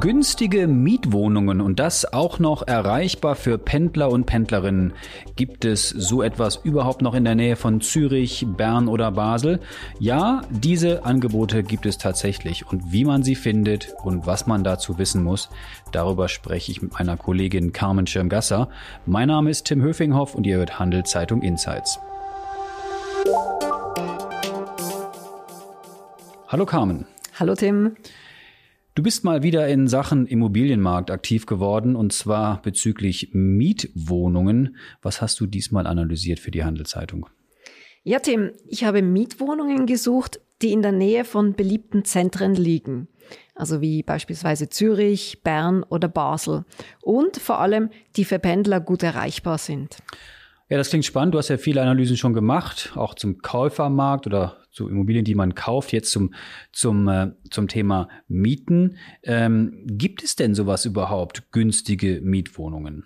Günstige Mietwohnungen und das auch noch erreichbar für Pendler und Pendlerinnen. Gibt es so etwas überhaupt noch in der Nähe von Zürich, Bern oder Basel? Ja, diese Angebote gibt es tatsächlich und wie man sie findet und was man dazu wissen muss, darüber spreche ich mit meiner Kollegin Carmen Schirmgasser. Mein Name ist Tim Höfinghoff und ihr hört Handelszeitung Insights. Hallo Carmen. Hallo Tim. Du bist mal wieder in Sachen Immobilienmarkt aktiv geworden und zwar bezüglich Mietwohnungen. Was hast du diesmal analysiert für die Handelszeitung? Ja, Tim, ich habe Mietwohnungen gesucht, die in der Nähe von beliebten Zentren liegen. Also wie beispielsweise Zürich, Bern oder Basel. Und vor allem, die für Pendler gut erreichbar sind. Ja, das klingt spannend. Du hast ja viele Analysen schon gemacht, auch zum Käufermarkt oder zu Immobilien, die man kauft. Jetzt zum, zum, äh, zum Thema Mieten. Ähm, gibt es denn sowas überhaupt, günstige Mietwohnungen?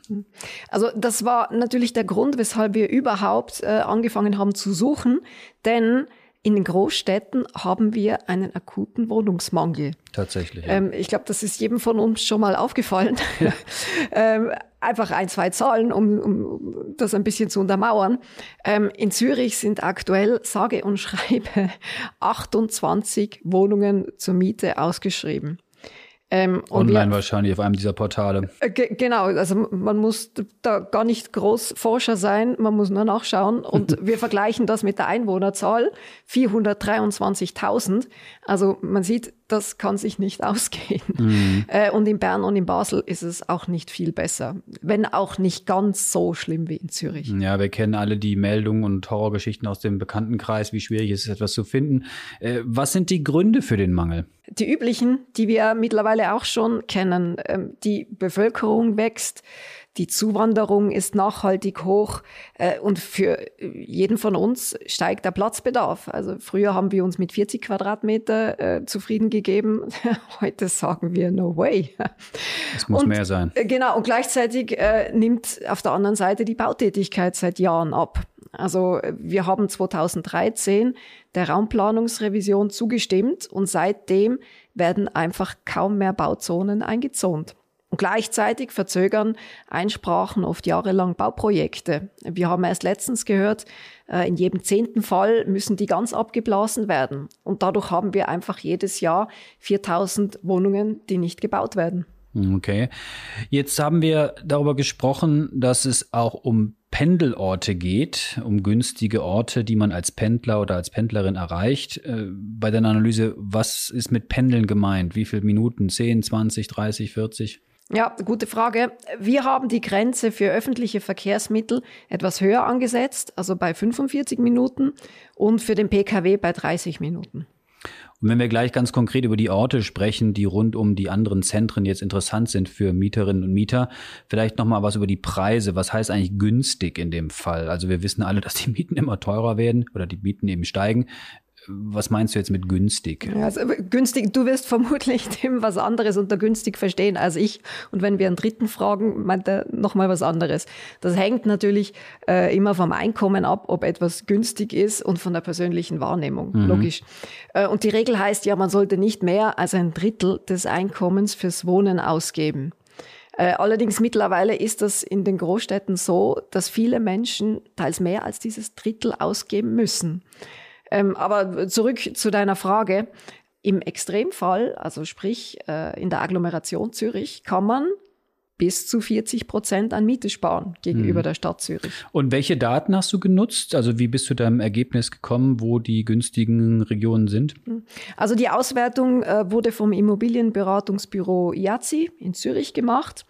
Also das war natürlich der Grund, weshalb wir überhaupt äh, angefangen haben zu suchen. Denn in den Großstädten haben wir einen akuten Wohnungsmangel. Tatsächlich. Ja. Ähm, ich glaube, das ist jedem von uns schon mal aufgefallen. Ja. ähm, einfach ein, zwei Zahlen, um, um das ein bisschen zu untermauern. Ähm, in Zürich sind aktuell, sage und schreibe, 28 Wohnungen zur Miete ausgeschrieben. Ähm, Online wir, wahrscheinlich auf einem dieser Portale. Äh, genau, also man muss da gar nicht groß Forscher sein, man muss nur nachschauen. Und wir vergleichen das mit der Einwohnerzahl, 423.000. Also man sieht, das kann sich nicht ausgehen. Mhm. Äh, und in Bern und in Basel ist es auch nicht viel besser, wenn auch nicht ganz so schlimm wie in Zürich. Ja, wir kennen alle die Meldungen und Horrorgeschichten aus dem Bekanntenkreis, wie schwierig es ist, etwas zu finden. Äh, was sind die Gründe für den Mangel? Die üblichen, die wir mittlerweile auch schon kennen. Ähm, die Bevölkerung wächst, die Zuwanderung ist nachhaltig hoch äh, und für jeden von uns steigt der Platzbedarf. Also früher haben wir uns mit 40 Quadratmeter äh, zufrieden gegeben. Heute sagen wir no way. Es muss und, mehr sein. Äh, genau. Und gleichzeitig äh, nimmt auf der anderen Seite die Bautätigkeit seit Jahren ab. Also wir haben 2013 der Raumplanungsrevision zugestimmt und seitdem werden einfach kaum mehr Bauzonen eingezont. Und gleichzeitig verzögern Einsprachen oft jahrelang Bauprojekte. Wir haben erst letztens gehört, äh, in jedem zehnten Fall müssen die ganz abgeblasen werden. Und dadurch haben wir einfach jedes Jahr 4000 Wohnungen, die nicht gebaut werden. Okay. Jetzt haben wir darüber gesprochen, dass es auch um Pendelorte geht, um günstige Orte, die man als Pendler oder als Pendlerin erreicht. Äh, bei der Analyse, was ist mit Pendeln gemeint? Wie viele Minuten? 10, 20, 30, 40? Ja, gute Frage. Wir haben die Grenze für öffentliche Verkehrsmittel etwas höher angesetzt, also bei 45 Minuten und für den Pkw bei 30 Minuten. Und wenn wir gleich ganz konkret über die Orte sprechen, die rund um die anderen Zentren jetzt interessant sind für Mieterinnen und Mieter, vielleicht noch mal was über die Preise. Was heißt eigentlich günstig in dem Fall? Also wir wissen alle, dass die Mieten immer teurer werden oder die Mieten eben steigen. Was meinst du jetzt mit günstig? Ja, also günstig, du wirst vermutlich dem was anderes unter günstig verstehen als ich. Und wenn wir einen Dritten fragen, meint er nochmal was anderes. Das hängt natürlich äh, immer vom Einkommen ab, ob etwas günstig ist und von der persönlichen Wahrnehmung, mhm. logisch. Äh, und die Regel heißt ja, man sollte nicht mehr als ein Drittel des Einkommens fürs Wohnen ausgeben. Äh, allerdings mittlerweile ist das in den Großstädten so, dass viele Menschen teils mehr als dieses Drittel ausgeben müssen. Ähm, aber zurück zu deiner Frage. Im Extremfall, also sprich äh, in der Agglomeration Zürich, kann man bis zu 40 Prozent an Miete sparen gegenüber mhm. der Stadt Zürich. Und welche Daten hast du genutzt? Also wie bist du deinem Ergebnis gekommen, wo die günstigen Regionen sind? Mhm. Also die Auswertung äh, wurde vom Immobilienberatungsbüro IAZI in Zürich gemacht.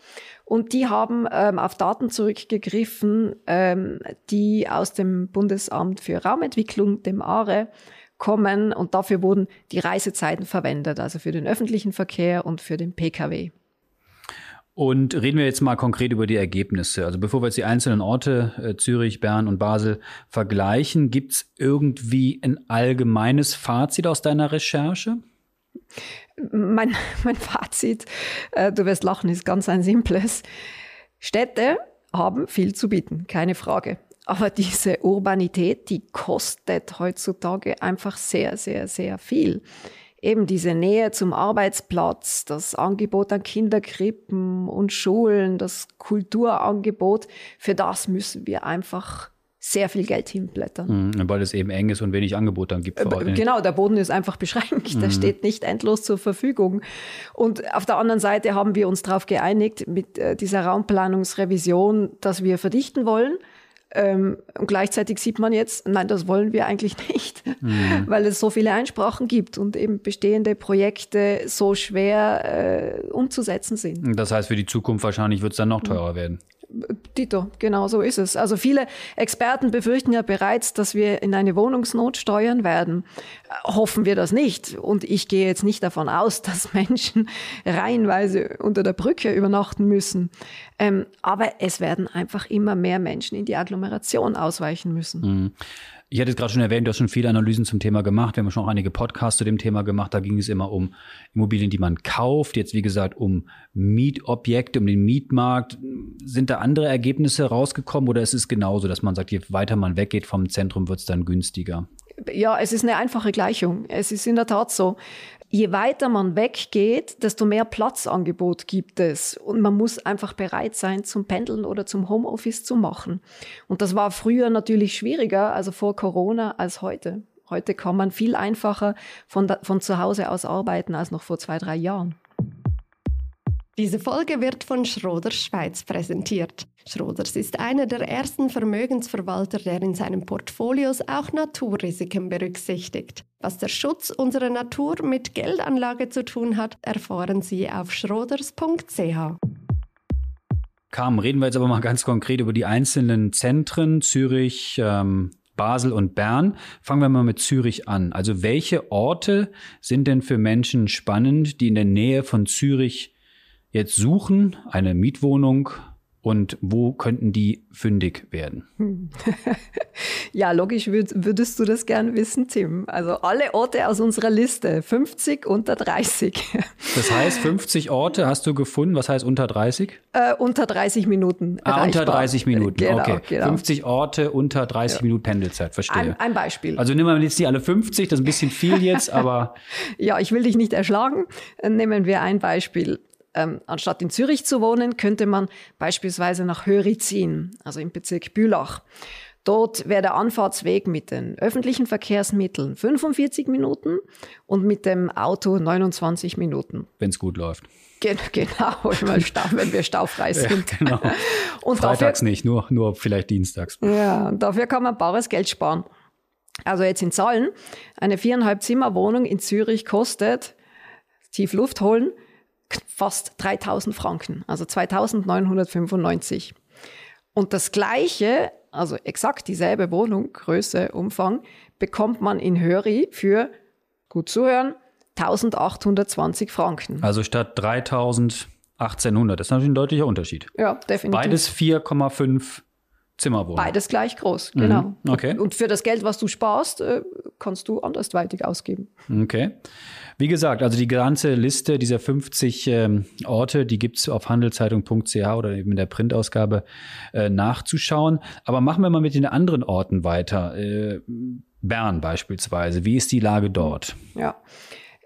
Und die haben ähm, auf Daten zurückgegriffen, ähm, die aus dem Bundesamt für Raumentwicklung, dem ARE, kommen. Und dafür wurden die Reisezeiten verwendet, also für den öffentlichen Verkehr und für den Pkw. Und reden wir jetzt mal konkret über die Ergebnisse. Also bevor wir jetzt die einzelnen Orte, äh, Zürich, Bern und Basel, vergleichen, gibt es irgendwie ein allgemeines Fazit aus deiner Recherche? Mein, mein Fazit, äh, du wirst lachen, ist ganz ein simples. Städte haben viel zu bieten, keine Frage. Aber diese Urbanität, die kostet heutzutage einfach sehr, sehr, sehr viel. eben diese Nähe zum Arbeitsplatz, das Angebot an Kinderkrippen und Schulen, das Kulturangebot, für das müssen wir einfach sehr viel Geld hinblättern. Mhm, weil es eben eng ist und wenig Angebot dann gibt. Vor Ort. Genau, der Boden ist einfach beschränkt. Mhm. Der steht nicht endlos zur Verfügung. Und auf der anderen Seite haben wir uns darauf geeinigt mit äh, dieser Raumplanungsrevision, dass wir verdichten wollen. Ähm, und gleichzeitig sieht man jetzt, nein, das wollen wir eigentlich nicht, mhm. weil es so viele Einsprachen gibt und eben bestehende Projekte so schwer äh, umzusetzen sind. Das heißt, für die Zukunft wahrscheinlich wird es dann noch teurer werden. Dito, genau so ist es. Also viele Experten befürchten ja bereits, dass wir in eine Wohnungsnot steuern werden. Hoffen wir das nicht. Und ich gehe jetzt nicht davon aus, dass Menschen reihenweise unter der Brücke übernachten müssen. Ähm, aber es werden einfach immer mehr Menschen in die Agglomeration ausweichen müssen. Mhm. Ich hatte es gerade schon erwähnt, du hast schon viele Analysen zum Thema gemacht. Wir haben schon auch einige Podcasts zu dem Thema gemacht. Da ging es immer um Immobilien, die man kauft. Jetzt, wie gesagt, um Mietobjekte, um den Mietmarkt. Sind da andere Ergebnisse rausgekommen oder ist es genauso, dass man sagt, je weiter man weggeht vom Zentrum, wird es dann günstiger? Ja, es ist eine einfache Gleichung. Es ist in der Tat so je weiter man weggeht, desto mehr Platzangebot gibt es. Und man muss einfach bereit sein, zum Pendeln oder zum Homeoffice zu machen. Und das war früher natürlich schwieriger, also vor Corona, als heute. Heute kann man viel einfacher von, von zu Hause aus arbeiten als noch vor zwei, drei Jahren. Diese Folge wird von Schroders Schweiz präsentiert. Schroders ist einer der ersten Vermögensverwalter, der in seinen Portfolios auch Naturrisiken berücksichtigt. Was der Schutz unserer Natur mit Geldanlage zu tun hat, erfahren Sie auf schroders.ch. Carmen, reden wir jetzt aber mal ganz konkret über die einzelnen Zentren, Zürich, ähm, Basel und Bern. Fangen wir mal mit Zürich an. Also welche Orte sind denn für Menschen spannend, die in der Nähe von Zürich jetzt suchen, eine Mietwohnung und wo könnten die fündig werden? ja, logisch würd, würdest du das gern wissen, Tim. Also alle Orte aus unserer Liste, 50 unter 30. Das heißt, 50 Orte hast du gefunden. Was heißt unter 30? Äh, unter 30 Minuten. Ah, unter 30 Minuten. Genau, okay. Genau. 50 Orte unter 30 ja. Minuten Pendelzeit, verstehe. Ein, ein, Beispiel. Also nehmen wir jetzt nicht alle 50, das ist ein bisschen viel jetzt, aber. ja, ich will dich nicht erschlagen. Nehmen wir ein Beispiel ähm, anstatt in Zürich zu wohnen, könnte man beispielsweise nach Höri ziehen, also im Bezirk Bülach. Dort wäre der Anfahrtsweg mit den öffentlichen Verkehrsmitteln 45 Minuten und mit dem Auto 29 Minuten. Wenn es gut läuft. Ge genau, wenn wir staufrei sind. Ja, genau. Und Freitags dafür, nicht, nur, nur vielleicht dienstags. Ja, dafür kann man bares Geld sparen. Also jetzt in Zahlen, eine viereinhalb Zimmer Wohnung in Zürich kostet, tief Luft holen, fast 3000 Franken, also 2995. Und das gleiche, also exakt dieselbe Wohnung, Größe, Umfang, bekommt man in Höri für, gut zuhören, 1820 Franken. Also statt 3000 1800. Das ist natürlich ein deutlicher Unterschied. Ja, definitiv. Beides 4,5 Zimmerwohnung. Beides gleich groß, mhm. genau. Okay. Und für das Geld, was du sparst, äh, kannst du andersweitig ausgeben. Okay. Wie gesagt, also die ganze Liste dieser 50 ähm, Orte, die gibt's auf handelszeitung.ch oder eben in der Printausgabe äh, nachzuschauen. Aber machen wir mal mit den anderen Orten weiter. Äh, Bern beispielsweise. Wie ist die Lage dort? Ja.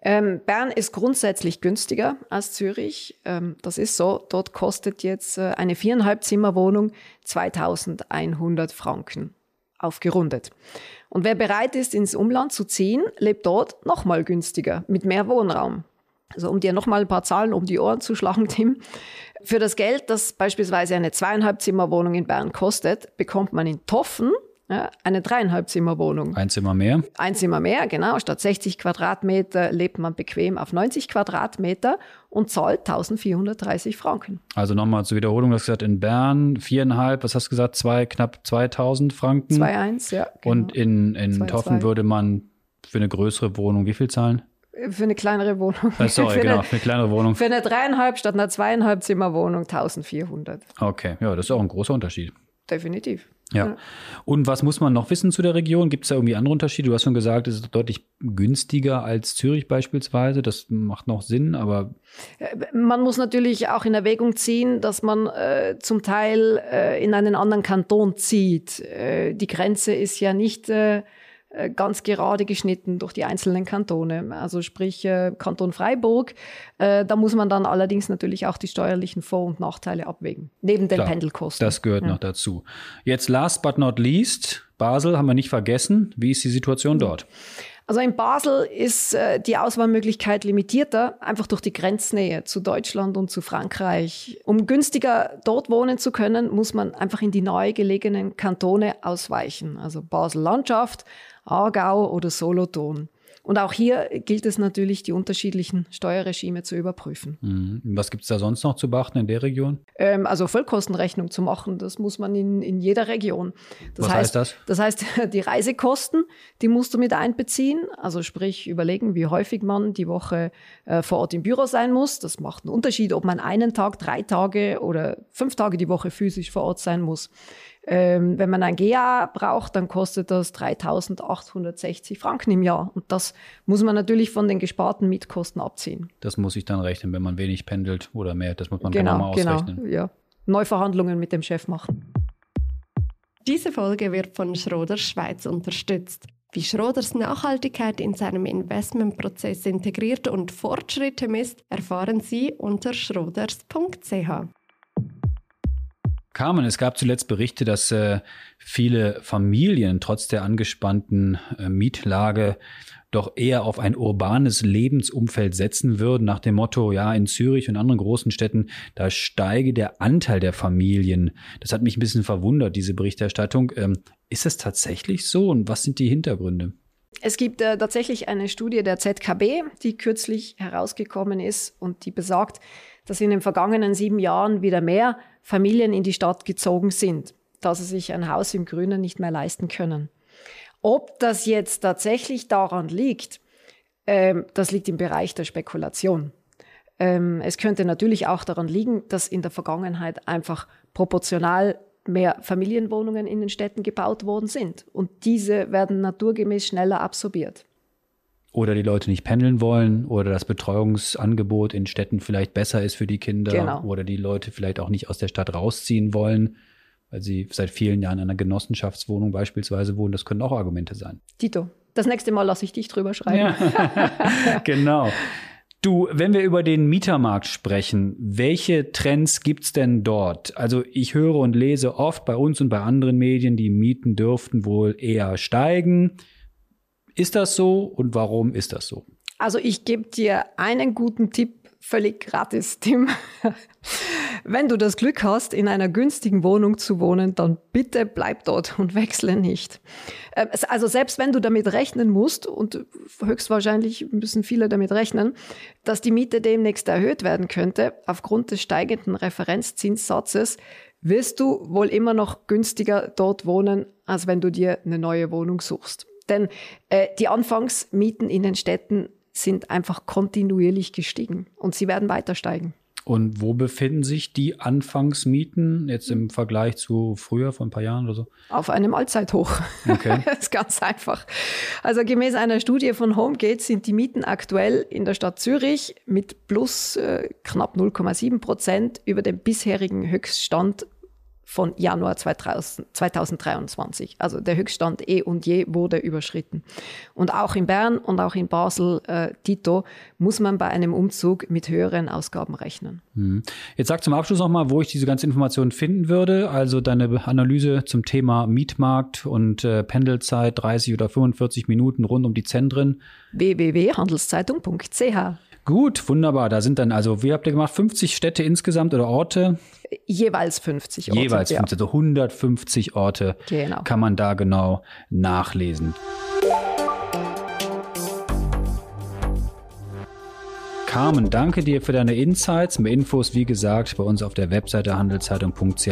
Ähm, Bern ist grundsätzlich günstiger als Zürich. Ähm, das ist so. Dort kostet jetzt äh, eine viereinhalb Zimmer Wohnung 2100 Franken aufgerundet. Und wer bereit ist, ins Umland zu ziehen, lebt dort noch mal günstiger, mit mehr Wohnraum. Also um dir noch mal ein paar Zahlen um die Ohren zu schlagen, Tim. Für das Geld, das beispielsweise eine zweieinhalb Zimmer Wohnung in Bern kostet, bekommt man in Toffen ja, eine dreieinhalb Zimmer Wohnung. Ein Zimmer mehr? Ein Zimmer mehr, genau. Statt 60 Quadratmeter lebt man bequem auf 90 Quadratmeter und zahlt 1430 Franken. Also nochmal zur Wiederholung, du hast gesagt, in Bern viereinhalb, was hast du gesagt, zwei, knapp 2000 Franken? 2,1, ja. Genau. Und in, in 2, Toffen 2. würde man für eine größere Wohnung wie viel zahlen? Für eine kleinere Wohnung. Äh, sorry, für genau, eine, für eine kleinere Wohnung. Für eine dreieinhalb statt einer zweieinhalb Zimmer Wohnung 1400. Okay, ja, das ist auch ein großer Unterschied. Definitiv. Ja. Und was muss man noch wissen zu der Region? Gibt es da irgendwie andere Unterschiede? Du hast schon gesagt, es ist deutlich günstiger als Zürich beispielsweise. Das macht noch Sinn, aber. Äh, man muss natürlich auch in Erwägung ziehen, dass man äh, zum Teil äh, in einen anderen Kanton zieht. Äh, die Grenze ist ja nicht äh, ganz gerade geschnitten durch die einzelnen Kantone. Also sprich äh, Kanton Freiburg, äh, da muss man dann allerdings natürlich auch die steuerlichen Vor- und Nachteile abwägen, neben den Klar, Pendelkosten. Das gehört Ja. noch dazu. Jetzt last but not least, Basel haben wir nicht vergessen. Wie ist die Situation dort? Also in Basel ist äh, die Auswahlmöglichkeit limitierter, einfach durch die Grenznähe zu Deutschland und zu Frankreich. Um günstiger dort wohnen zu können, muss man einfach in die nahe gelegenen Kantone ausweichen, also Basel-Landschaft, Aargau oder Solothurn. Und auch hier gilt es natürlich, die unterschiedlichen Steuerregime zu überprüfen. Mhm. Was gibt es da sonst noch zu beachten in der Region? Ähm, also Vollkostenrechnung zu machen, das muss man in, in jeder Region. Das Was heißt heißt, das? Das heißt, die Reisekosten, die musst du mit einbeziehen. Also sprich, überlegen, wie häufig man die Woche äh, vor Ort im Büro sein muss. Das macht einen Unterschied, ob man einen Tag, drei Tage oder fünf Tage die Woche physisch vor Ort sein muss. Ähm, wenn man ein GA braucht, dann kostet das 3.860 Franken im Jahr. Und das muss man natürlich von den gesparten Mietkosten abziehen. Das muss ich dann rechnen, wenn man wenig pendelt oder mehr. Das muss man genau, genau mal genau. ausrechnen. Ja. Neuverhandlungen mit dem Chef machen. Diese Folge wird von Schroders Schweiz unterstützt. Wie Schroders Nachhaltigkeit in seinem Investmentprozess integriert und Fortschritte misst, erfahren Sie unter schroders.ch. Carmen, es gab zuletzt Berichte, dass äh, viele Familien trotz der angespannten äh, Mietlage doch eher auf ein urbanes Lebensumfeld setzen würden, nach dem Motto, ja, in Zürich und anderen großen Städten, da steige der Anteil der Familien. Das hat mich ein bisschen verwundert, diese Berichterstattung. Ähm, ist das tatsächlich so und was sind die Hintergründe? Es gibt äh, tatsächlich eine Studie der ZKB, die kürzlich herausgekommen ist und die besagt, dass in den vergangenen sieben Jahren wieder mehr Familien in die Stadt gezogen sind, da sie sich ein Haus im Grünen nicht mehr leisten können. Ob das jetzt tatsächlich daran liegt, ähm, das liegt im Bereich der Spekulation. Ähm, es könnte natürlich auch daran liegen, dass in der Vergangenheit einfach proportional mehr Familienwohnungen in den Städten gebaut worden sind. Und diese werden naturgemäß schneller absorbiert. Oder die Leute nicht pendeln wollen oder das Betreuungsangebot in Städten vielleicht besser ist für die Kinder Genau. oder die Leute vielleicht auch nicht aus der Stadt rausziehen wollen, weil sie seit vielen Jahren in einer Genossenschaftswohnung beispielsweise wohnen. Das können auch Argumente sein. Tito, das nächste Mal lasse ich dich drüber schreiben. genau. Du, wenn wir über den Mietermarkt sprechen, welche Trends gibt's denn dort? Also ich höre und lese oft bei uns und bei anderen Medien, die Mieten dürften wohl eher steigen. Ist das so und warum ist das so? Also ich gebe dir einen guten Tipp, völlig gratis, Tim. Wenn du das Glück hast, in einer günstigen Wohnung zu wohnen, dann bitte bleib dort und wechsle nicht. Ähm, Also selbst wenn du damit rechnen musst, und höchstwahrscheinlich müssen viele damit rechnen, dass die Miete demnächst erhöht werden könnte, aufgrund des steigenden Referenzzinssatzes, wirst du wohl immer noch günstiger dort wohnen, als wenn du dir eine neue Wohnung suchst. Denn äh, die Anfangsmieten in den Städten sind einfach kontinuierlich gestiegen und sie werden weiter steigen. Und wo befinden sich die Anfangsmieten jetzt im Vergleich zu früher, vor ein paar Jahren oder so? Auf einem Allzeithoch. Okay. das ist ganz einfach. Also gemäß einer Studie von Homegate sind die Mieten aktuell in der Stadt Zürich mit plus äh, knapp 0,7 Prozent über dem bisherigen Höchststand von Januar 2000, 2023. Also der Höchststand eh und je wurde überschritten. Und auch in Bern und auch in Basel, äh, Tito, muss man bei einem Umzug mit höheren Ausgaben rechnen. Mhm. Jetzt sag zum Abschluss nochmal, wo ich diese ganze Information finden würde. Also deine Analyse zum Thema Mietmarkt und äh, Pendelzeit 30 oder 45 Minuten rund um die Zentren. www.handelszeitung.ch Gut, wunderbar. Da sind dann also, wie habt ihr gemacht, 50 Städte insgesamt oder Orte? Jeweils 50 Orte. Jeweils ja. 50, also 150 Orte Genau. kann man da genau nachlesen. Carmen, danke dir für deine Insights. Mehr Infos, wie gesagt, bei uns auf der Webseite handelszeitung.ch.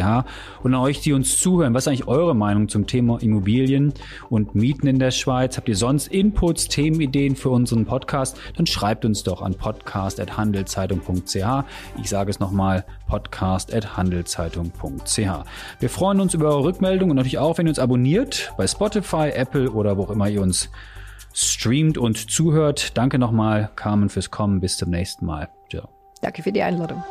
Und an euch, die uns zuhören, was ist eigentlich eure Meinung zum Thema Immobilien und Mieten in der Schweiz? Habt ihr sonst Inputs, Themenideen für unseren Podcast? Dann schreibt uns doch an podcast.handelszeitung.ch. Ich sage es nochmal, podcast.handelszeitung.ch. Wir freuen uns über eure Rückmeldung und natürlich auch, wenn ihr uns abonniert bei Spotify, Apple oder wo auch immer ihr uns streamt und zuhört. Danke nochmal, Carmen, fürs Kommen. Bis zum nächsten Mal. Ciao. Danke für die Einladung.